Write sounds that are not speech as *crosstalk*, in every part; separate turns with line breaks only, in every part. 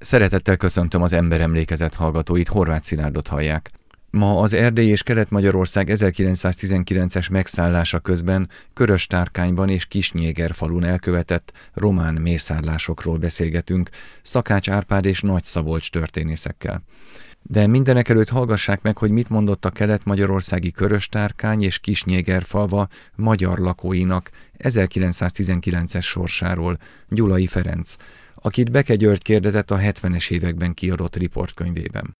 Szeretettel köszöntöm az emberemlékezet hallgatóit, Horváth Szilárdot hallják. Ma az Erdély és Kelet-Magyarország 1919-es megszállása közben Köröstárkányban és Kisnyéger falun elkövetett román mészárlásokról beszélgetünk Szakács Árpád és Nagy Szabolcs történészekkel. De mindenek előtt hallgassák meg, hogy mit mondott a kelet-magyarországi Köröstárkány és Kisnyéger falva magyar lakóinak 1919-es sorsáról Gyulai Ferenc, akit Beke György kérdezett a 70-es években kiadott riportkönyvében.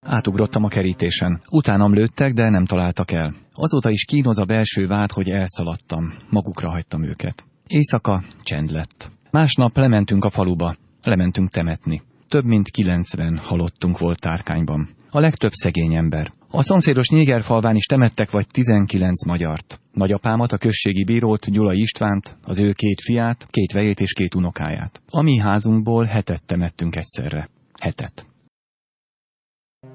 Átugrottam a kerítésen. Utánam lőttek, de nem találtak el. Azóta is kínoz a belső vád, hogy elszaladtam. Magukra hagytam őket. Éjszaka csend lett. Másnap lementünk a faluba. Lementünk temetni. Több mint 90 halottunk volt tárkányban. A legtöbb szegény ember. A szomszédos Nyégerfalván is temettek vagy 19 magyart. Nagyapámat, a községi bírót, Gyula Istvánt, az ő két fiát, két vejét és két unokáját. A mi házunkból hetet temettünk egyszerre. Hetet.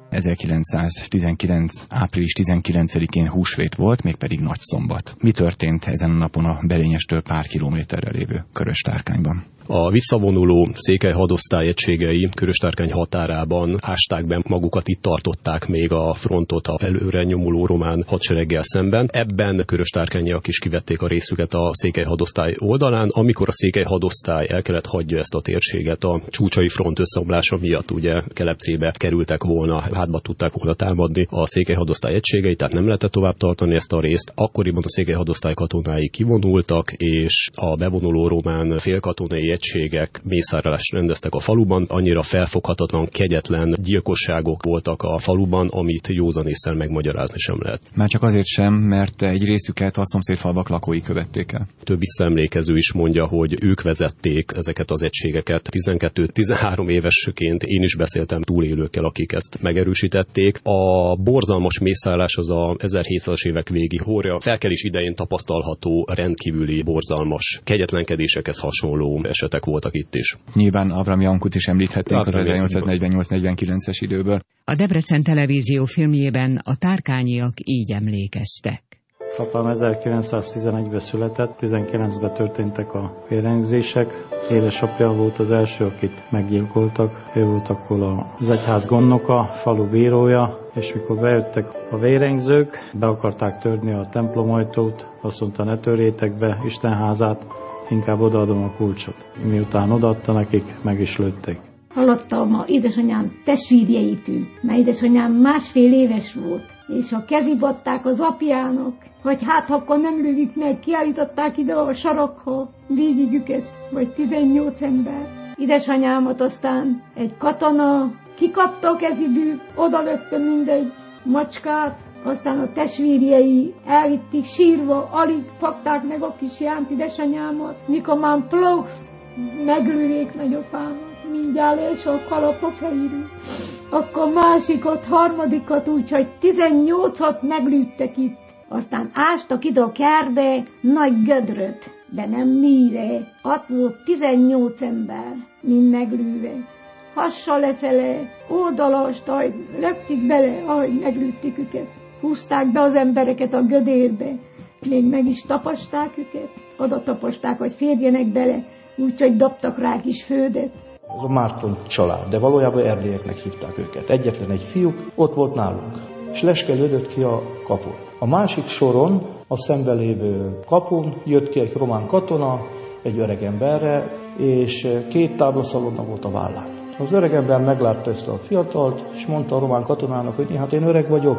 1919. április 19-én húsvét volt, mégpedig nagy szombat. Mi történt ezen a napon a Belényestől pár kilométerre lévő Köröstárkányban?
A visszavonuló székely hadosztály egységei Köröstárkány határában ásták be magukat, itt tartották még a frontot a előre nyomuló román hadsereggel szemben. Ebben Köröstárkányiak is kivették a részüket a székely hadosztály oldalán. Amikor a székely hadosztály el kellett hagyja ezt a térséget a csúcsai front összeomlása miatt, ugye Kelepcébe kerültek volna, hátba tudták volna támadni a székely hadosztály egységei, tehát nem lehetett tovább tartani ezt a részt. Akkoriban a székely hadosztály katonái kivonultak, és a bevonuló román félkatonai egységek mészárlást rendeztek a faluban, annyira felfoghatatlan, kegyetlen gyilkosságok voltak a faluban, amit józanésszel megmagyarázni sem lehet.
Már csak azért sem, mert egy részüket a szomszédfalvak lakói követték el.
Több visszaemlékező is mondja, hogy ők vezették ezeket az egységeket. 12-13 évesként én is beszéltem túlélőkkel, akik ezt megerősítették. A borzalmas mészállás az a 1700-as évek végi hória felkelés idején tapasztalható rendkívüli borzalmas kegyetlenkedésekhez hasonló esetek voltak itt is.
Nyilván Avram Jankut is említhetnénk az 1848-49-es időből.
A Debrecen televízió filmjében a tárkányiak így emlékeztek.
Apám 1911-ben született, 19-ben történtek a vérengzések. Édesapja volt az első, akit meggyilkoltak. Ő volt akkor az egyház gondnoka, falu bírója, és mikor bejöttek a vérengzők, be akarták törni a templomajtót, azt mondta, ne törjétek be Isten házát, inkább odaadom a kulcsot. Miután odaadta nekik, meg is lőtték.
Hallottam a édesanyám testvérjeitől, mert édesanyám másfél éves volt, és a kezibadták az apjának, hogy hát akkor nem lövik meg, kiállították ide a sarokha végigüket, vagy 18 ember. Édesanyámat aztán egy katona kikapta a keziből, odalökte mindegy macskát, aztán a testvérjei elvitték sírva, alig fogták meg a kis Jánt édesanyámat, mikor már plox, meglővék nagyapámat, mindjárt és a kalap a fejéről. Akkor másikat, harmadikat úgy, hogy 18-at meglőttek itt. Aztán ástak ide a kerbe nagy gödröt, de nem mire. Ott volt 18 ember, mind meglőve. Hassal lefele, oldalast, ahogy löktik bele, ahogy meglőtték őket. Húzták be az embereket a gödérbe, még meg is tapasták őket, oda taposták, hogy férjenek bele, úgyhogy dobtak rá kis földet.
Ez a Márton család, de valójában erdélyeknek hívták őket. Egyetlen egy fiúk ott volt nálunk, és leskelődött ki a kapun. A másik soron, a szembe lévő kapun jött ki egy román katona, egy öreg emberre, és két táblaszalonna volt a vállán. Az öreg ember meglátta ezt a fiatalt, és mondta a román katonának, hogy hát én öreg vagyok,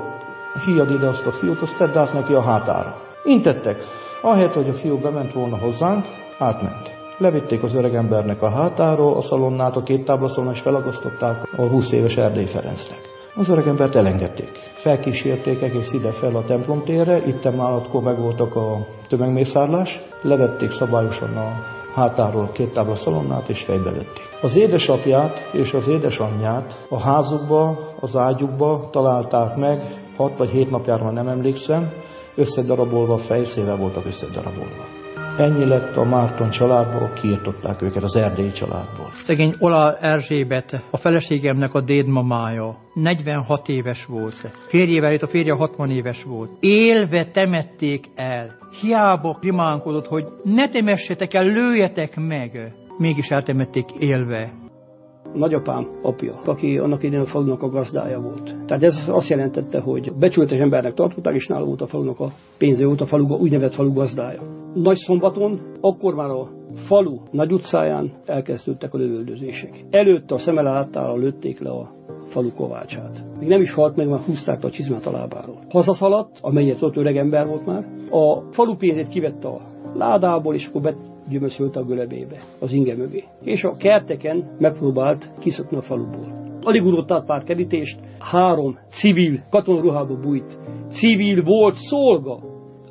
híjad ide azt a fiút, azt tedd át neki a hátára. Intettek. Ahelyett, hogy a fiú bement volna hozzánk, átment. Levitték az öreg embernek a hátáról a szalonnát, a két táblaszalon, és felagasztották a 20 éves Erdély Ferencnek. Az öreg embert elengedték. Felkísérték egész ide fel a templom térre, itt már akkor meg voltak a tömegmészárlás, levették szabályosan a hátáról két tábla szalonnát, és fejbe lőtték. Az édesapját és az édesanyját a házukba, az ágyukba találták meg, hat vagy hét napjára nem emlékszem, összedarabolva, fejszével voltak összedarabolva. Ennyi lett a Márton családból, kiirtották őket az erdélyi családból.
Szegény Ola Erzsébet, a feleségemnek a dédmamája, 46 éves volt. Férjével itt a férje 60 éves volt. Élve temették el. Hiába rimánkodott, hogy ne temessetek el, lőjetek meg. Mégis eltemették élve.
Nagyapám apja, aki annak idején a falunak a gazdája volt. Tehát ez azt jelentette, hogy becsületes embernek tartották, és nála volt a falunak a pénző, volt a falu, úgynevezett falu gazdája. Nagy szombaton, akkor már a falu nagy utcáján elkezdődtek a lövöldözések. Előtte a szeme láttára lőtték le a falu kovácsát. Még nem is halt meg, mert húzták a csizmát a lábáról. Hazaszaladt, amelyet ott öreg ember volt már, a falu pénzét kivette a ládából, és akkor begyömöszölte a gölebébe, az inge mögé. És a kerteken megpróbált kiszokni a faluból. Alig ugrott át pár kerítést, három civil, katonaruhába bújt, civil volt szolga,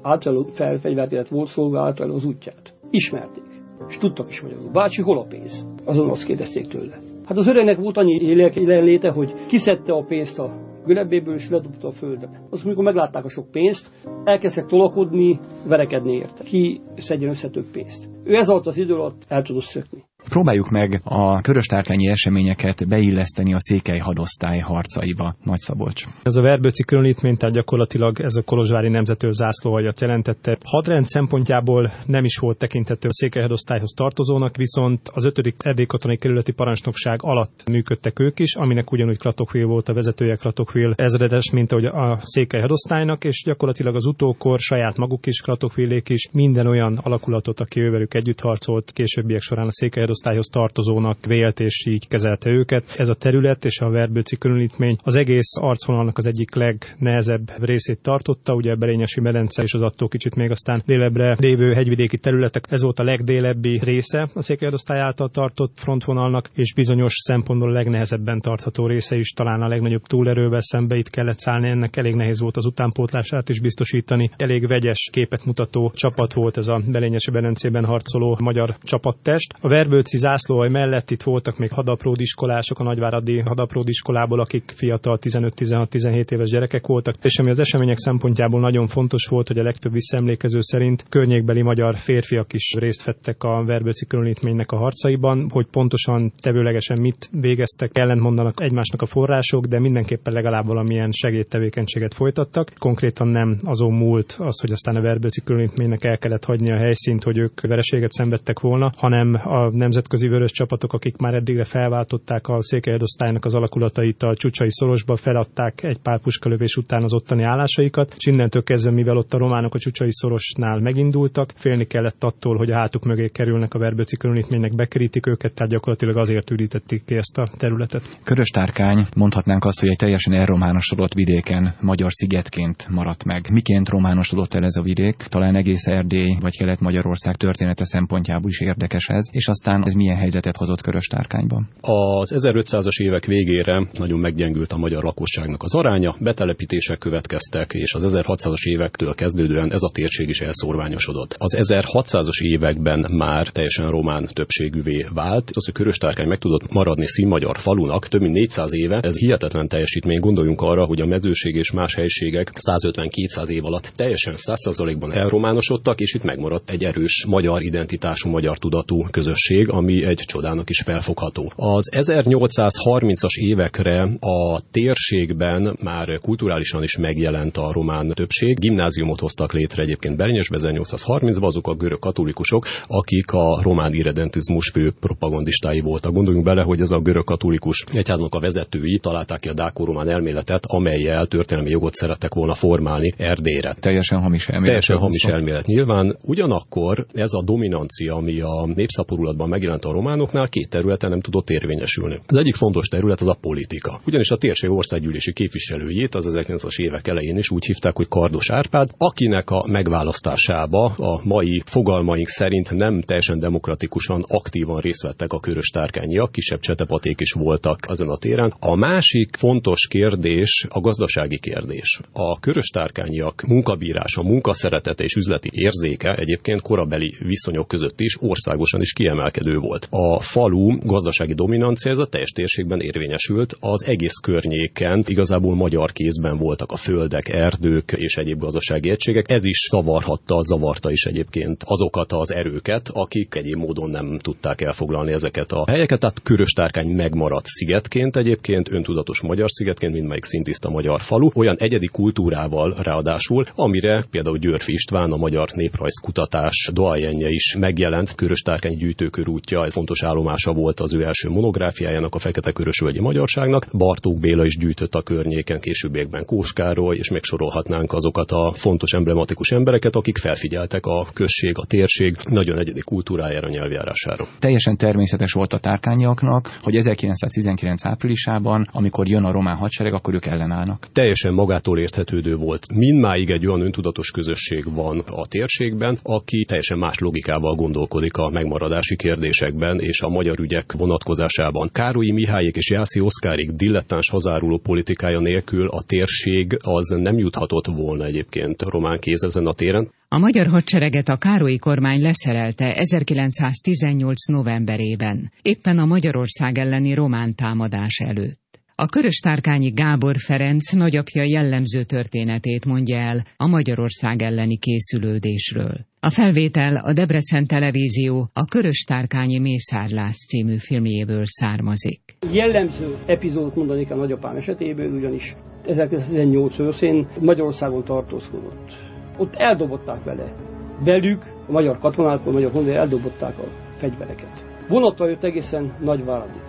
általában felfegyvert, illetve volt szolga általában az útját. Ismerték, és tudtak is magyarul. Bácsi, hol a pénz? Azon azt kérdezték tőle. Hát az öregnek volt annyi jelenléte, hogy kiszedte a pénzt a gülebéből és ledobta a földre. Azt amikor meglátták a sok pénzt, elkezdtek tolakodni, verekedni érte. Ki szedjen össze több pénzt. Ő ez alatt az idő alatt el tudott szökni.
Próbáljuk meg a köröstárkányi eseményeket beilleszteni a székely hadosztály harcaiba. Nagy Szabolcs.
Ez a Verbőci különítmény, tehát gyakorlatilag ez a Kolozsvári Nemzetőr zászlóhagyat jelentette. Hadrend szempontjából nem is volt tekintető a székely hadosztályhoz tartozónak, viszont az 5. erdélykatonai kerületi parancsnokság alatt működtek ők is, aminek ugyanúgy Kratokvil volt a vezetője Kratokvil ezredes, mint ahogy a székely hadosztálynak, és gyakorlatilag az utókor saját maguk is, Kratokvilék is minden olyan alakulatot, aki ővelük együtt harcolt, későbbiek során a székely hadosztályhoz tartozónak vélt, és így kezelte őket. Ez a terület és a Verbőci különítmény az egész arcvonalnak az egyik legnehezebb részét tartotta, ugye Berényesi medence és az attól kicsit még aztán délebbre lévő hegyvidéki területek. Ez volt a legdélebbi része a székelyhadosztály által tartott frontvonalnak, és bizonyos szempontból a legnehezebben tartható része is talán a legnagyobb túlerővel szembe itt kellett szállni. Ennek elég nehéz volt az utánpótlását is biztosítani. Elég vegyes képet mutató csapat volt ez a Belényesi Berencében harcoló magyar csapattest. A Verbő Rákóczi zászlóaj mellett itt voltak még hadapródiskolások a nagyváradi hadapródiskolából, akik fiatal 15-16-17 éves gyerekek voltak, és ami az események szempontjából nagyon fontos volt, hogy a legtöbb visszaemlékező szerint környékbeli magyar férfiak is részt vettek a Verbőci különítménynek a harcaiban, hogy pontosan tevőlegesen mit végeztek, ellentmondanak egymásnak a források, de mindenképpen legalább valamilyen segédtevékenységet folytattak. Konkrétan nem azon múlt az, hogy aztán a Verbőci különítménynek el kellett hagyni a helyszínt, hogy ők vereséget szenvedtek volna, hanem a nem nemzetközi vörös csapatok, akik már eddigre felváltották a székelyhedosztálynak az alakulatait a csúcsai szorosba, feladták egy pár puskalövés után az ottani állásaikat, és innentől kezdve, mivel ott a románok a csúcsai szorosnál megindultak, félni kellett attól, hogy a hátuk mögé kerülnek a verbőci különítménynek, bekerítik őket, tehát gyakorlatilag azért ürítették ki ezt a területet.
Körös tárkány, mondhatnánk azt, hogy egy teljesen elrománosodott vidéken magyar szigetként maradt meg. Miként románosodott el ez a vidék? Talán egész Erdély vagy Kelet-Magyarország története szempontjából is érdekes ez, és aztán ez milyen helyzetet hozott Körös Tárkányban?
Az 1500-as évek végére nagyon meggyengült a magyar lakosságnak az aránya, betelepítések következtek, és az 1600-as évektől kezdődően ez a térség is elszórványosodott. Az 1600-as években már teljesen román többségűvé vált. Az, hogy Körös Tárkány meg tudott maradni színmagyar falunak több mint 400 éve, ez hihetetlen teljesítmény. Gondoljunk arra, hogy a mezőség és más helységek 150-200 év alatt teljesen 100%-ban elrománosodtak, és itt megmaradt egy erős magyar identitású, magyar tudatú közösség, ami egy csodának is felfogható. Az 1830-as évekre a térségben már kulturálisan is megjelent a román többség. Gimnáziumot hoztak létre egyébként Bernyesbe 1830-ban azok a görög katolikusok, akik a román irredentizmus fő propagandistái voltak. Gondoljunk bele, hogy ez a görög katolikus egyháznak a vezetői találták ki a dákó-román elméletet, amelyel történelmi jogot szerettek volna formálni Erdélyre.
Teljesen hamis elmélet.
Teljesen hamis elmélet. Nyilván ugyanakkor ez a dominancia, ami a népszaporulatban megjelent a románoknál, két területen nem tudott érvényesülni. Az egyik fontos terület az a politika. Ugyanis a térség országgyűlési képviselőjét az 1900-as évek elején is úgy hívták, hogy Kardos Árpád, akinek a megválasztásába a mai fogalmaink szerint nem teljesen demokratikusan aktívan részt vettek a körös tárkányiak, kisebb csetepaték is voltak ezen a téren. A másik fontos kérdés a gazdasági kérdés. A körös tárkányiak munkabírása, munkaszeretete és üzleti érzéke egyébként korabeli viszonyok között is országosan is kiemelkedő volt. A falu gazdasági dominancia ez a teljes térségben érvényesült, az egész környéken igazából magyar kézben voltak a földek, erdők és egyéb gazdasági egységek. Ez is zavarhatta, zavarta is egyébként azokat az erőket, akik egyéb módon nem tudták elfoglalni ezeket a helyeket. Tehát Körös Tárkány megmaradt szigetként egyébként, öntudatos magyar szigetként, mint melyik szintiszta magyar falu, olyan egyedi kultúrával ráadásul, amire például Györfi István, a magyar néprajzkutatás doajenje is megjelent Körös Tárkány gyűjtőkör útja, ez fontos állomása volt az ő első monográfiájának, a Fekete Körösvölgyi Magyarságnak. Bartók Béla is gyűjtött a környéken, későbbiekben Kóskároly, és megsorolhatnánk azokat a fontos emblematikus embereket, akik felfigyeltek a község, a térség nagyon egyedi kultúrájára, nyelvjárására.
Teljesen természetes volt a tárkányiaknak, hogy 1919 áprilisában, amikor jön a román hadsereg, akkor ők ellenállnak.
Teljesen magától érthetődő volt. Mindmáig egy olyan öntudatos közösség van a térségben, aki teljesen más logikával gondolkodik a megmaradási kérdésekben és a magyar ügyek vonatkozásában. Károlyi Mihályék és Jászi Oszkárik dilettáns hazáruló politikája nélkül a térség az nem juthatott volna egyébként román kéz ezen a téren.
A magyar hadsereget a Károlyi kormány leszerelte 1918. novemberében, éppen a Magyarország elleni román támadás előtt. A köröstárkányi Gábor Ferenc nagyapja jellemző történetét mondja el a Magyarország elleni készülődésről. A felvétel a Debrecen Televízió a Köröstárkányi Mészárlász című filmjéből származik.
Jellemző epizódot mondanék a nagyapám esetéből, ugyanis 1918 őszén Magyarországon tartózkodott. Ott eldobották vele. Velük, a magyar katonák, a magyar honvéd eldobották a fegyvereket. Vonattal jött egészen Nagyváradig.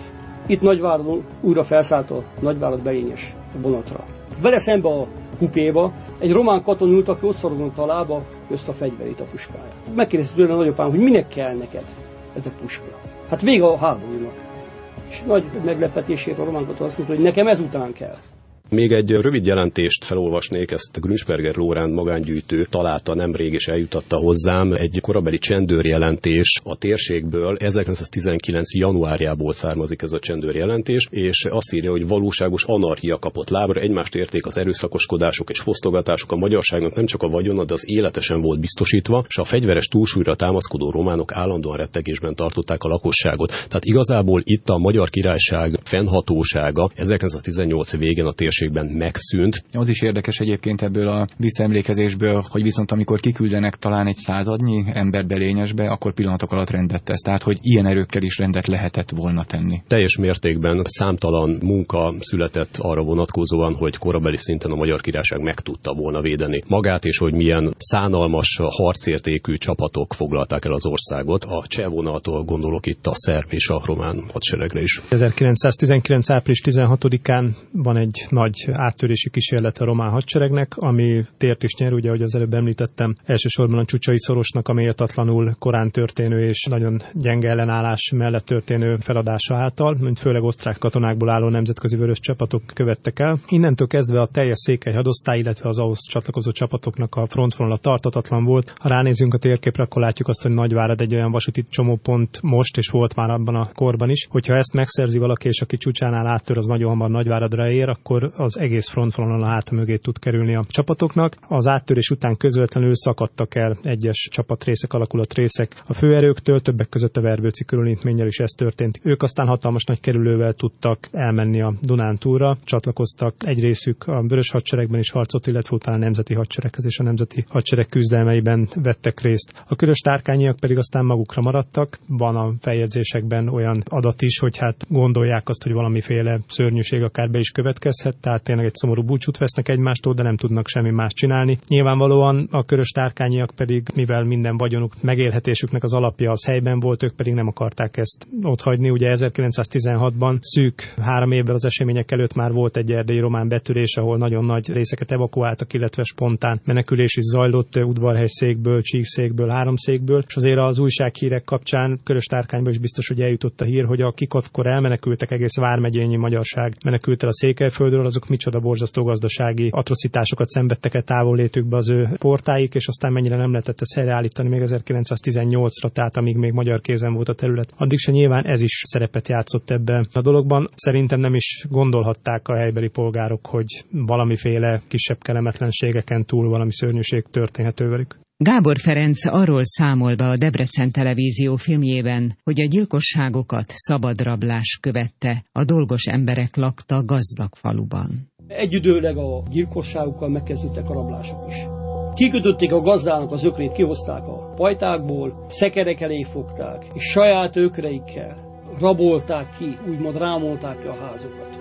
Itt Nagyváradon újra felszállt a Nagyvárad belényes vonatra. Vele szembe a kupéba egy román katon ült, aki ott szorogott a lába, közt a fegyverét, a puskáját. Megkérdezte tőle a nagyapám, hogy minek kell neked ez a puska. Hát vége a háborúnak. És nagy meglepetésére a román katon azt mondta, hogy nekem ezután kell.
Még egy rövid jelentést felolvasnék, ezt Grünsperger Lóránt magángyűjtő találta nemrég és eljutatta hozzám. Egy korabeli csendőr jelentés a térségből 1919. januárjából származik ez a csendőr jelentés, és azt írja, hogy valóságos anarchia kapott lábra, egymást érték az erőszakoskodások és fosztogatások a magyarságnak nem csak a vagyona, de az életesen volt biztosítva, és a fegyveres túlsúlyra támaszkodó románok állandóan rettegésben tartották a lakosságot. Tehát igazából itt a magyar királyság fennhatósága 1918 végén a térség térségben megszűnt.
Az is érdekes egyébként ebből a visszaemlékezésből, hogy viszont amikor kiküldenek talán egy századnyi ember belényesbe, akkor pillanatok alatt rendet tesz. Tehát, hogy ilyen erőkkel is rendet lehetett volna tenni.
Teljes mértékben számtalan munka született arra vonatkozóan, hogy korabeli szinten a Magyar Királyság meg tudta volna védeni magát, és hogy milyen szánalmas, harcértékű csapatok foglalták el az országot. A cseh vonaltól gondolok itt a szerb és a román hadseregre is.
1919. április 16-án van egy nagy nagy áttörési kísérlet a román hadseregnek, ami tért is nyer, ugye, ahogy az előbb említettem, elsősorban a Csucsai Szorosnak a méltatlanul korán történő és nagyon gyenge ellenállás mellett történő feladása által, mint főleg osztrák katonákból álló nemzetközi vörös csapatok követtek el. Innentől kezdve a teljes székely hadosztály, illetve az ahhoz csatlakozó csapatoknak a frontvonala tartatatlan volt. Ha ránézünk a térképre, akkor látjuk azt, hogy Nagyvárad egy olyan vasúti csomópont most, és volt már abban a korban is. Hogyha ezt megszerzi valaki, és aki csúcsánál áttör, az nagyon hamar Nagyváradra ér, akkor az egész frontvonalon a háta mögé tud kerülni a csapatoknak. Az áttörés után közvetlenül szakadtak el egyes csapatrészek, alakulatrészek a főerőktől, többek között a Verbőci körülintménnyel is ez történt. Ők aztán hatalmas nagy kerülővel tudtak elmenni a Dunán túra, csatlakoztak egy részük a Vörös hadseregben is harcot, illetve utána a Nemzeti Hadsereghez és a Nemzeti Hadsereg küzdelmeiben vettek részt. A körös tárkányiak pedig aztán magukra maradtak. Van a feljegyzésekben olyan adat is, hogy hát gondolják azt, hogy valamiféle szörnyűség akár be is következhet, tehát tényleg egy szomorú búcsút vesznek egymástól, de nem tudnak semmi más csinálni. Nyilvánvalóan a körös tárkányiak pedig, mivel minden vagyonuk, megélhetésüknek az alapja az helyben volt, ők pedig nem akarták ezt otthagyni. Ugye 1916-ban szűk három évvel az események előtt már volt egy erdélyi román betörés, ahol nagyon nagy részeket evakuáltak, illetve spontán menekülés is zajlott udvarhelyszékből, csíkszékből, háromszékből, és azért az újsághírek kapcsán körös tárkányban is biztos, hogy eljutott a hír, hogy akik akkor elmenekültek, egész vármegyényi magyarság menekült el a Székelyföldről, azok micsoda borzasztó gazdasági atrocitásokat szenvedtek el távollétükbe az ő portáik, és aztán mennyire nem lehetett ezt helyreállítani még 1918-ra, tehát amíg még magyar kézen volt a terület. Addig se nyilván ez is szerepet játszott ebben a dologban. Szerintem nem is gondolhatták a helybeli polgárok, hogy valamiféle kisebb kellemetlenségeken túl valami szörnyűség történhető velük.
Gábor Ferenc arról számol be a Debrecen televízió filmjében, hogy a gyilkosságokat szabadrablás követte, a dolgos emberek lakta gazdag faluban.
Egyidőleg a gyilkosságokkal megkezdődtek a rablások is. Kikötötték a gazdának az ökrét, kihozták a pajtákból, szekerek elé fogták, és saját ökreikkel rabolták ki, úgymond rámolták ki a házokat.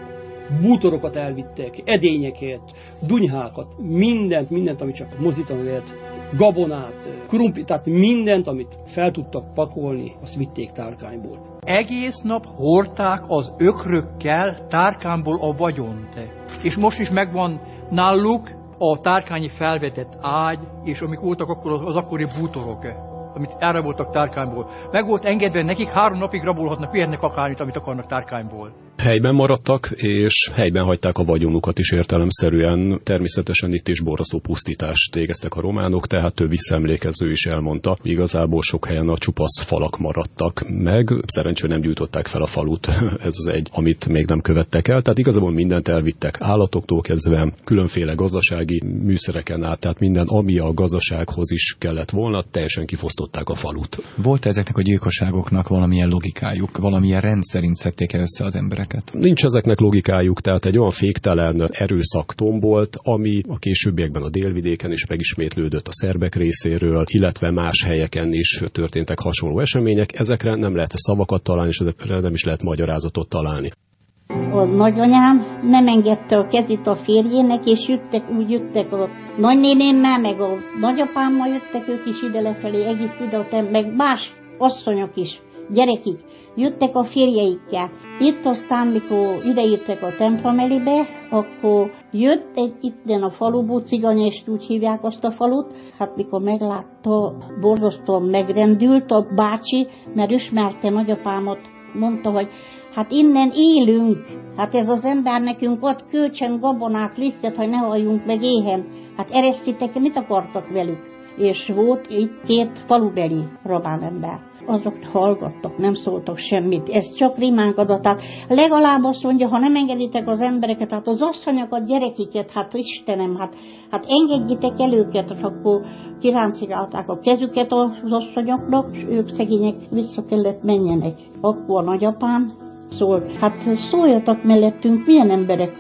Bútorokat elvittek, edényeket, dunyhákat, mindent, mindent, amit csak mozdítani lehet, gabonát, krumplit, tehát mindent, amit fel tudtak pakolni, azt vitték tárkányból.
Egész nap hordták az ökrökkel tárkányból a vagyont. És most is megvan náluk a tárkányi felvetett ágy, és amik voltak akkor az akkori bútorok amit elraboltak tárkányból. Meg volt engedve nekik, három napig rabolhatnak, vihetnek akármit, amit akarnak tárkányból
helyben maradtak, és helyben hagyták a vagyonukat is értelemszerűen. Természetesen itt is borzasztó pusztítást végeztek a románok, tehát több visszaemlékező is elmondta. Igazából sok helyen a csupasz falak maradtak meg, szerencsére nem gyújtották fel a falut, *laughs* ez az egy, amit még nem követtek el. Tehát igazából mindent elvittek állatoktól kezdve, különféle gazdasági műszereken át, tehát minden, ami a gazdasághoz is kellett volna, teljesen kifosztották a falut.
Volt ezeknek a gyilkosságoknak valamilyen logikájuk, valamilyen rendszerint szedték össze az emberek?
Embereket. Nincs ezeknek logikájuk, tehát egy olyan féktelen erőszak tombolt, ami a későbbiekben a délvidéken is megismétlődött a szerbek részéről, illetve más helyeken is történtek hasonló események. Ezekre nem lehet szavakat találni, és ezekre nem is lehet magyarázatot találni.
A nagyanyám nem engedte a kezét a férjének, és jöttek, úgy jöttek a nagynénémmel, meg a nagyapámmal jöttek ők is ide lefelé, egész ide, meg más asszonyok is, gyerekik jöttek a férjeikkel. Itt aztán, mikor ideírtak a templom elébe, akkor jött egy itten a faluból, ciganyest úgy hívják azt a falut, hát mikor meglátta, borzasztóan megrendült a bácsi, mert ismerte nagyapámat, mondta, hogy hát innen élünk, hát ez az ember nekünk ad kölcsön gabonát, lisztet, hogy ne halljunk meg éhen. Hát eresztitek, mit akartak velük? És volt itt két falubeli román ember azok hallgattak, nem szóltak semmit. Ez csak rimánk. Tehát legalább azt mondja, ha nem engeditek az embereket, hát az asszonyokat, gyerekiket, hát Istenem, hát, hát engedjitek el őket, és akkor kiráncigálták a kezüket az asszonyoknak, és ők szegények vissza kellett menjenek. Akkor a nagyapám szólt, hát szóljatok mellettünk, milyen emberek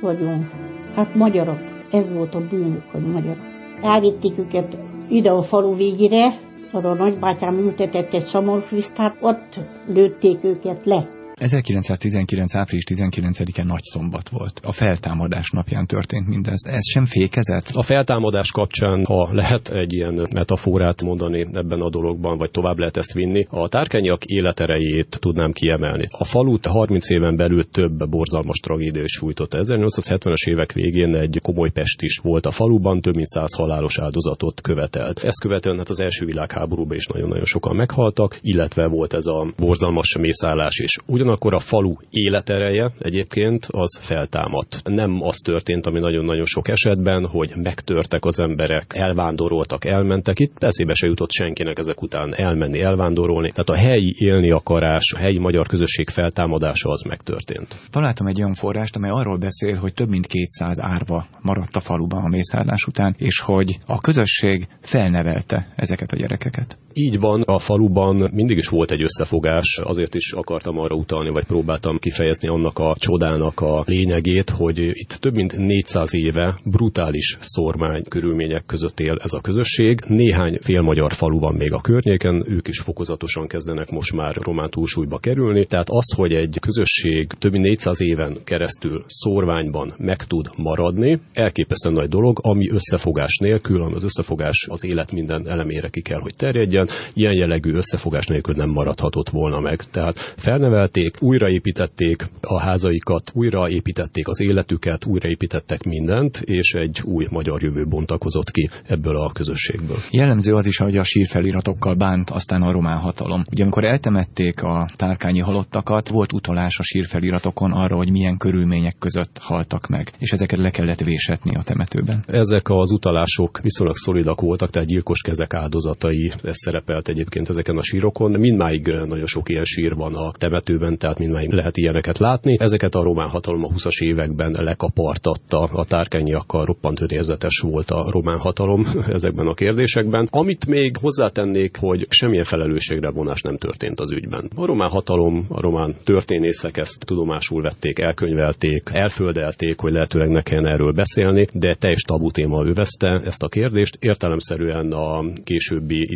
vagyunk. Hát magyarok. Ez volt a bűnük, hogy magyarok. Elvitték őket ide a falu végére, ahol a nagybátyám ültetett egy szamorkrisztát, ott lőtték őket le.
1919. április 19-e nagy szombat volt. A feltámadás napján történt mindez. Ez sem fékezett?
A feltámadás kapcsán, ha lehet egy ilyen metaforát mondani ebben a dologban, vagy tovább lehet ezt vinni, a tárkányak életerejét tudnám kiemelni. A falut 30 éven belül több borzalmas tragédia is sújtott. 1870-es évek végén egy komoly pest is volt a faluban, több mint száz halálos áldozatot követelt. Ezt követően hát az első világháborúban is nagyon-nagyon sokan meghaltak, illetve volt ez a borzalmas mészállás is. Ugyan Ugyanakkor a falu életereje egyébként az feltámadt. Nem az történt, ami nagyon-nagyon sok esetben, hogy megtörtek az emberek, elvándoroltak, elmentek. Itt eszébe se jutott senkinek ezek után elmenni, elvándorolni. Tehát a helyi élni akarás, a helyi magyar közösség feltámadása az megtörtént.
Találtam egy olyan forrást, amely arról beszél, hogy több mint 200 árva maradt a faluban a mészárlás után, és hogy a közösség felnevelte ezeket a gyerekeket.
Így van, a faluban mindig is volt egy összefogás, azért is akartam arra utalni, vagy próbáltam kifejezni annak a csodának a lényegét, hogy itt több mint 400 éve brutális szormány körülmények között él ez a közösség. Néhány félmagyar falu van még a környéken, ők is fokozatosan kezdenek most már román túlsúlyba kerülni. Tehát az, hogy egy közösség több mint 400 éven keresztül szorványban meg tud maradni, elképesztően nagy dolog, ami összefogás nélkül, ami az összefogás az élet minden elemére ki kell, hogy terjedjen, ilyen jellegű összefogás nélkül nem maradhatott volna meg. Tehát felnevelték, újraépítették a házaikat, újraépítették az életüket, újraépítettek mindent, és egy új magyar jövő bontakozott ki ebből a közösségből.
Jellemző az is, hogy a sírfeliratokkal bánt aztán a román hatalom. Ugye amikor eltemették a tárkányi halottakat, volt utalás a sírfeliratokon arra, hogy milyen körülmények között haltak meg, és ezeket le kellett vésetni a temetőben.
Ezek az utalások viszonylag szolidak voltak, tehát gyilkos kezek áldozatai, ez szerepelt egyébként ezeken a sírokon. Mindmáig nagyon sok ilyen sír van a temetőben, tehát mindmáig lehet ilyeneket látni. Ezeket a román hatalom a 20-as években lekapartatta a tárkányiakkal, roppant önérzetes volt a román hatalom *laughs* ezekben a kérdésekben. Amit még hozzátennék, hogy semmilyen felelősségre vonás nem történt az ügyben. A román hatalom, a román történészek ezt tudomásul vették, elkönyvelték, elföldelték, hogy lehetőleg ne kellene erről beszélni, de teljes tabu téma övezte ezt a kérdést. Értelemszerűen a későbbi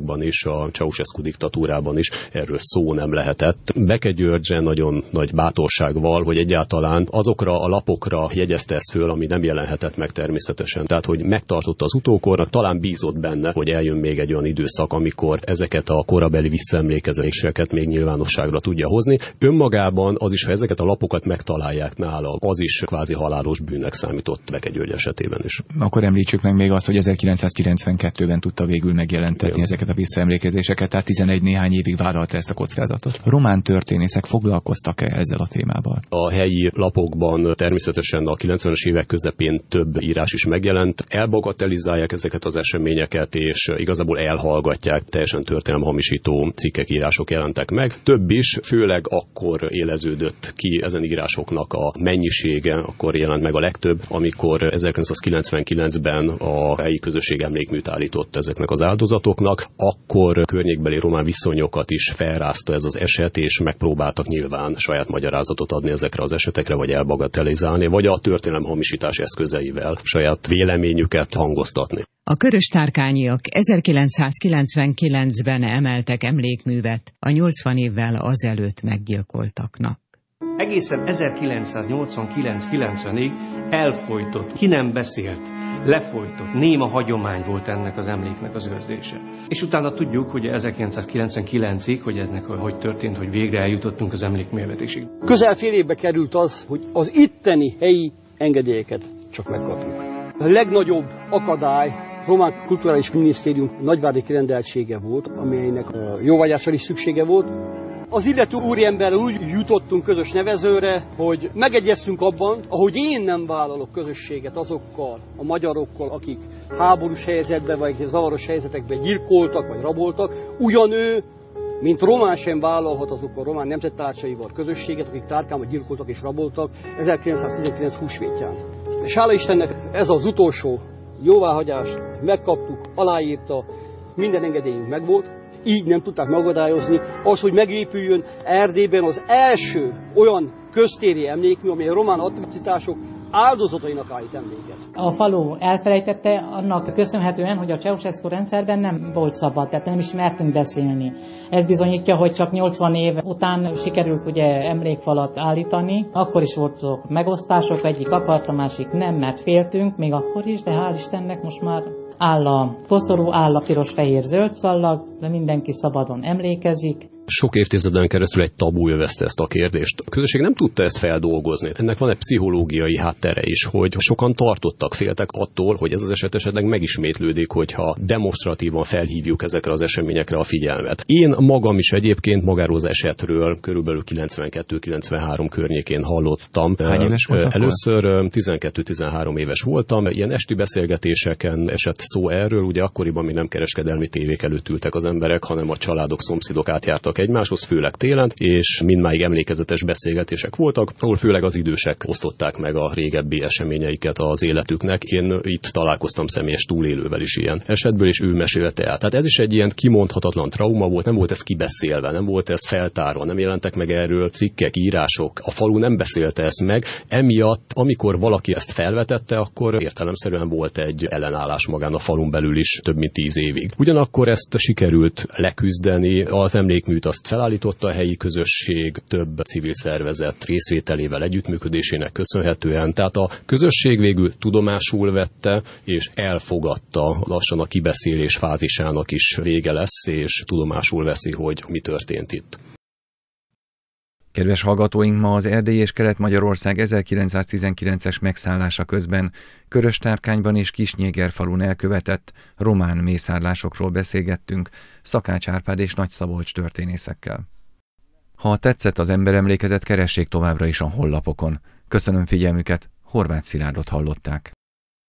időszakokban is, a Ceausescu diktatúrában is erről szó nem lehetett. Be kell Györgyre nagyon nagy bátorságval, hogy egyáltalán azokra a lapokra jegyezte ezt föl, ami nem jelenhetett meg természetesen. Tehát, hogy megtartotta az utókornak, talán bízott benne, hogy eljön még egy olyan időszak, amikor ezeket a korabeli visszaemlékezéseket még nyilvánosságra tudja hozni. Önmagában az is, ha ezeket a lapokat megtalálják nála, az is kvázi halálos bűnnek számított Beke György esetében is.
Akkor említsük meg még azt, hogy 1992-ben tudta végül megjelentetni Igen. ezeket a visszaemlékezéseket, tehát 11 néhány évig vállalta ezt a kockázatot. Román történészek foglalkoztak-e ezzel a témával?
A helyi lapokban természetesen a 90-es évek közepén több írás is megjelent. Elbagatelizálják ezeket az eseményeket, és igazából elhallgatják, teljesen történelem hamisító cikkek, írások jelentek meg. Több is, főleg akkor éleződött ki ezen írásoknak a mennyisége, akkor jelent meg a legtöbb, amikor 1999-ben a helyi közösség emlékműt állított ezeknek az áldozatoknak, akkor környékbeli román viszonyokat is felrázta ez az eset, és megpróbáltak nyilván saját magyarázatot adni ezekre az esetekre, vagy elbagatelizálni, vagy a történelem hamisítás eszközeivel saját véleményüket hangoztatni.
A köröstárkányiak 1999-ben emeltek emlékművet a 80 évvel azelőtt meggyilkoltaknak.
Egészen 1989-90-ig elfolytott, ki nem beszélt, lefolytott, néma hagyomány volt ennek az emléknek az őrzése. És utána tudjuk, hogy 1999-ig, hogy eznek hogy történt, hogy végre eljutottunk az emlékművetésig.
Közel fél évbe került az, hogy az itteni helyi engedélyeket csak megkapjuk. A legnagyobb akadály Román Kulturális Minisztérium nagyvári kirendeltsége volt, amelynek a jóvágyásra is szüksége volt. Az illető úriember úgy jutottunk közös nevezőre, hogy megegyeztünk abban, ahogy én nem vállalok közösséget azokkal a magyarokkal, akik háborús helyzetben vagy zavaros helyzetekben gyilkoltak vagy raboltak, ugyan ő mint román sem vállalhat azok a román nemzettársaival közösséget, akik tárkában gyilkoltak és raboltak 1919 húsvétján. És hála Istennek ez az utolsó jóváhagyást megkaptuk, aláírta, minden engedélyünk megvolt, így nem tudták megadályozni az, hogy megépüljön Erdélyben az első olyan köztéri emlékmű, amely a román atrocitások áldozatainak állít emléket.
A falu elfelejtette annak köszönhetően, hogy a Ceausescu rendszerben nem volt szabad, tehát nem is mertünk beszélni. Ez bizonyítja, hogy csak 80 év után sikerült ugye emlékfalat állítani. Akkor is voltak megosztások, egyik akarta, másik nem, mert féltünk, még akkor is, de hál' Istennek most már áll a koszorú, áll a piros-fehér-zöld szallag, de mindenki szabadon emlékezik
sok évtizeden keresztül egy tabu övezte ezt a kérdést. A közösség nem tudta ezt feldolgozni. Ennek van egy pszichológiai háttere is, hogy sokan tartottak, féltek attól, hogy ez az eset esetleg megismétlődik, hogyha demonstratívan felhívjuk ezekre az eseményekre a figyelmet. Én magam is egyébként magáról az esetről körülbelül 92-93 környékén hallottam.
Hány éves volt
Először 12-13 éves voltam. Ilyen esti beszélgetéseken esett szó erről, ugye akkoriban még nem kereskedelmi tévék előtt ültek az emberek, hanem a családok, szomszédok átjártak egymáshoz, főleg télen, és mindmáig emlékezetes beszélgetések voltak, ahol főleg az idősek osztották meg a régebbi eseményeiket az életüknek. Én itt találkoztam személyes túlélővel is ilyen esetből, és ő mesélte el. Tehát ez is egy ilyen kimondhatatlan trauma volt, nem volt ez kibeszélve, nem volt ez feltárva, nem jelentek meg erről cikkek, írások. A falu nem beszélte ezt meg, emiatt, amikor valaki ezt felvetette, akkor értelemszerűen volt egy ellenállás magán a falun belül is több mint tíz évig. Ugyanakkor ezt sikerült leküzdeni, az emlékműt azt felállította a helyi közösség több civil szervezet részvételével, együttműködésének köszönhetően. Tehát a közösség végül tudomásul vette és elfogadta lassan a kibeszélés fázisának is vége lesz, és tudomásul veszi, hogy mi történt itt.
Kedves hallgatóink, ma az Erdély és Kelet-Magyarország 1919-es megszállása közben Köröstárkányban és Kisnyégerfalun elkövetett román mészárlásokról beszélgettünk Szakács Árpád és Nagy Szabolcs történészekkel. Ha tetszett az emberemlékezet, keressék továbbra is a hollapokon. Köszönöm figyelmüket, Horváth Szilárdot hallották.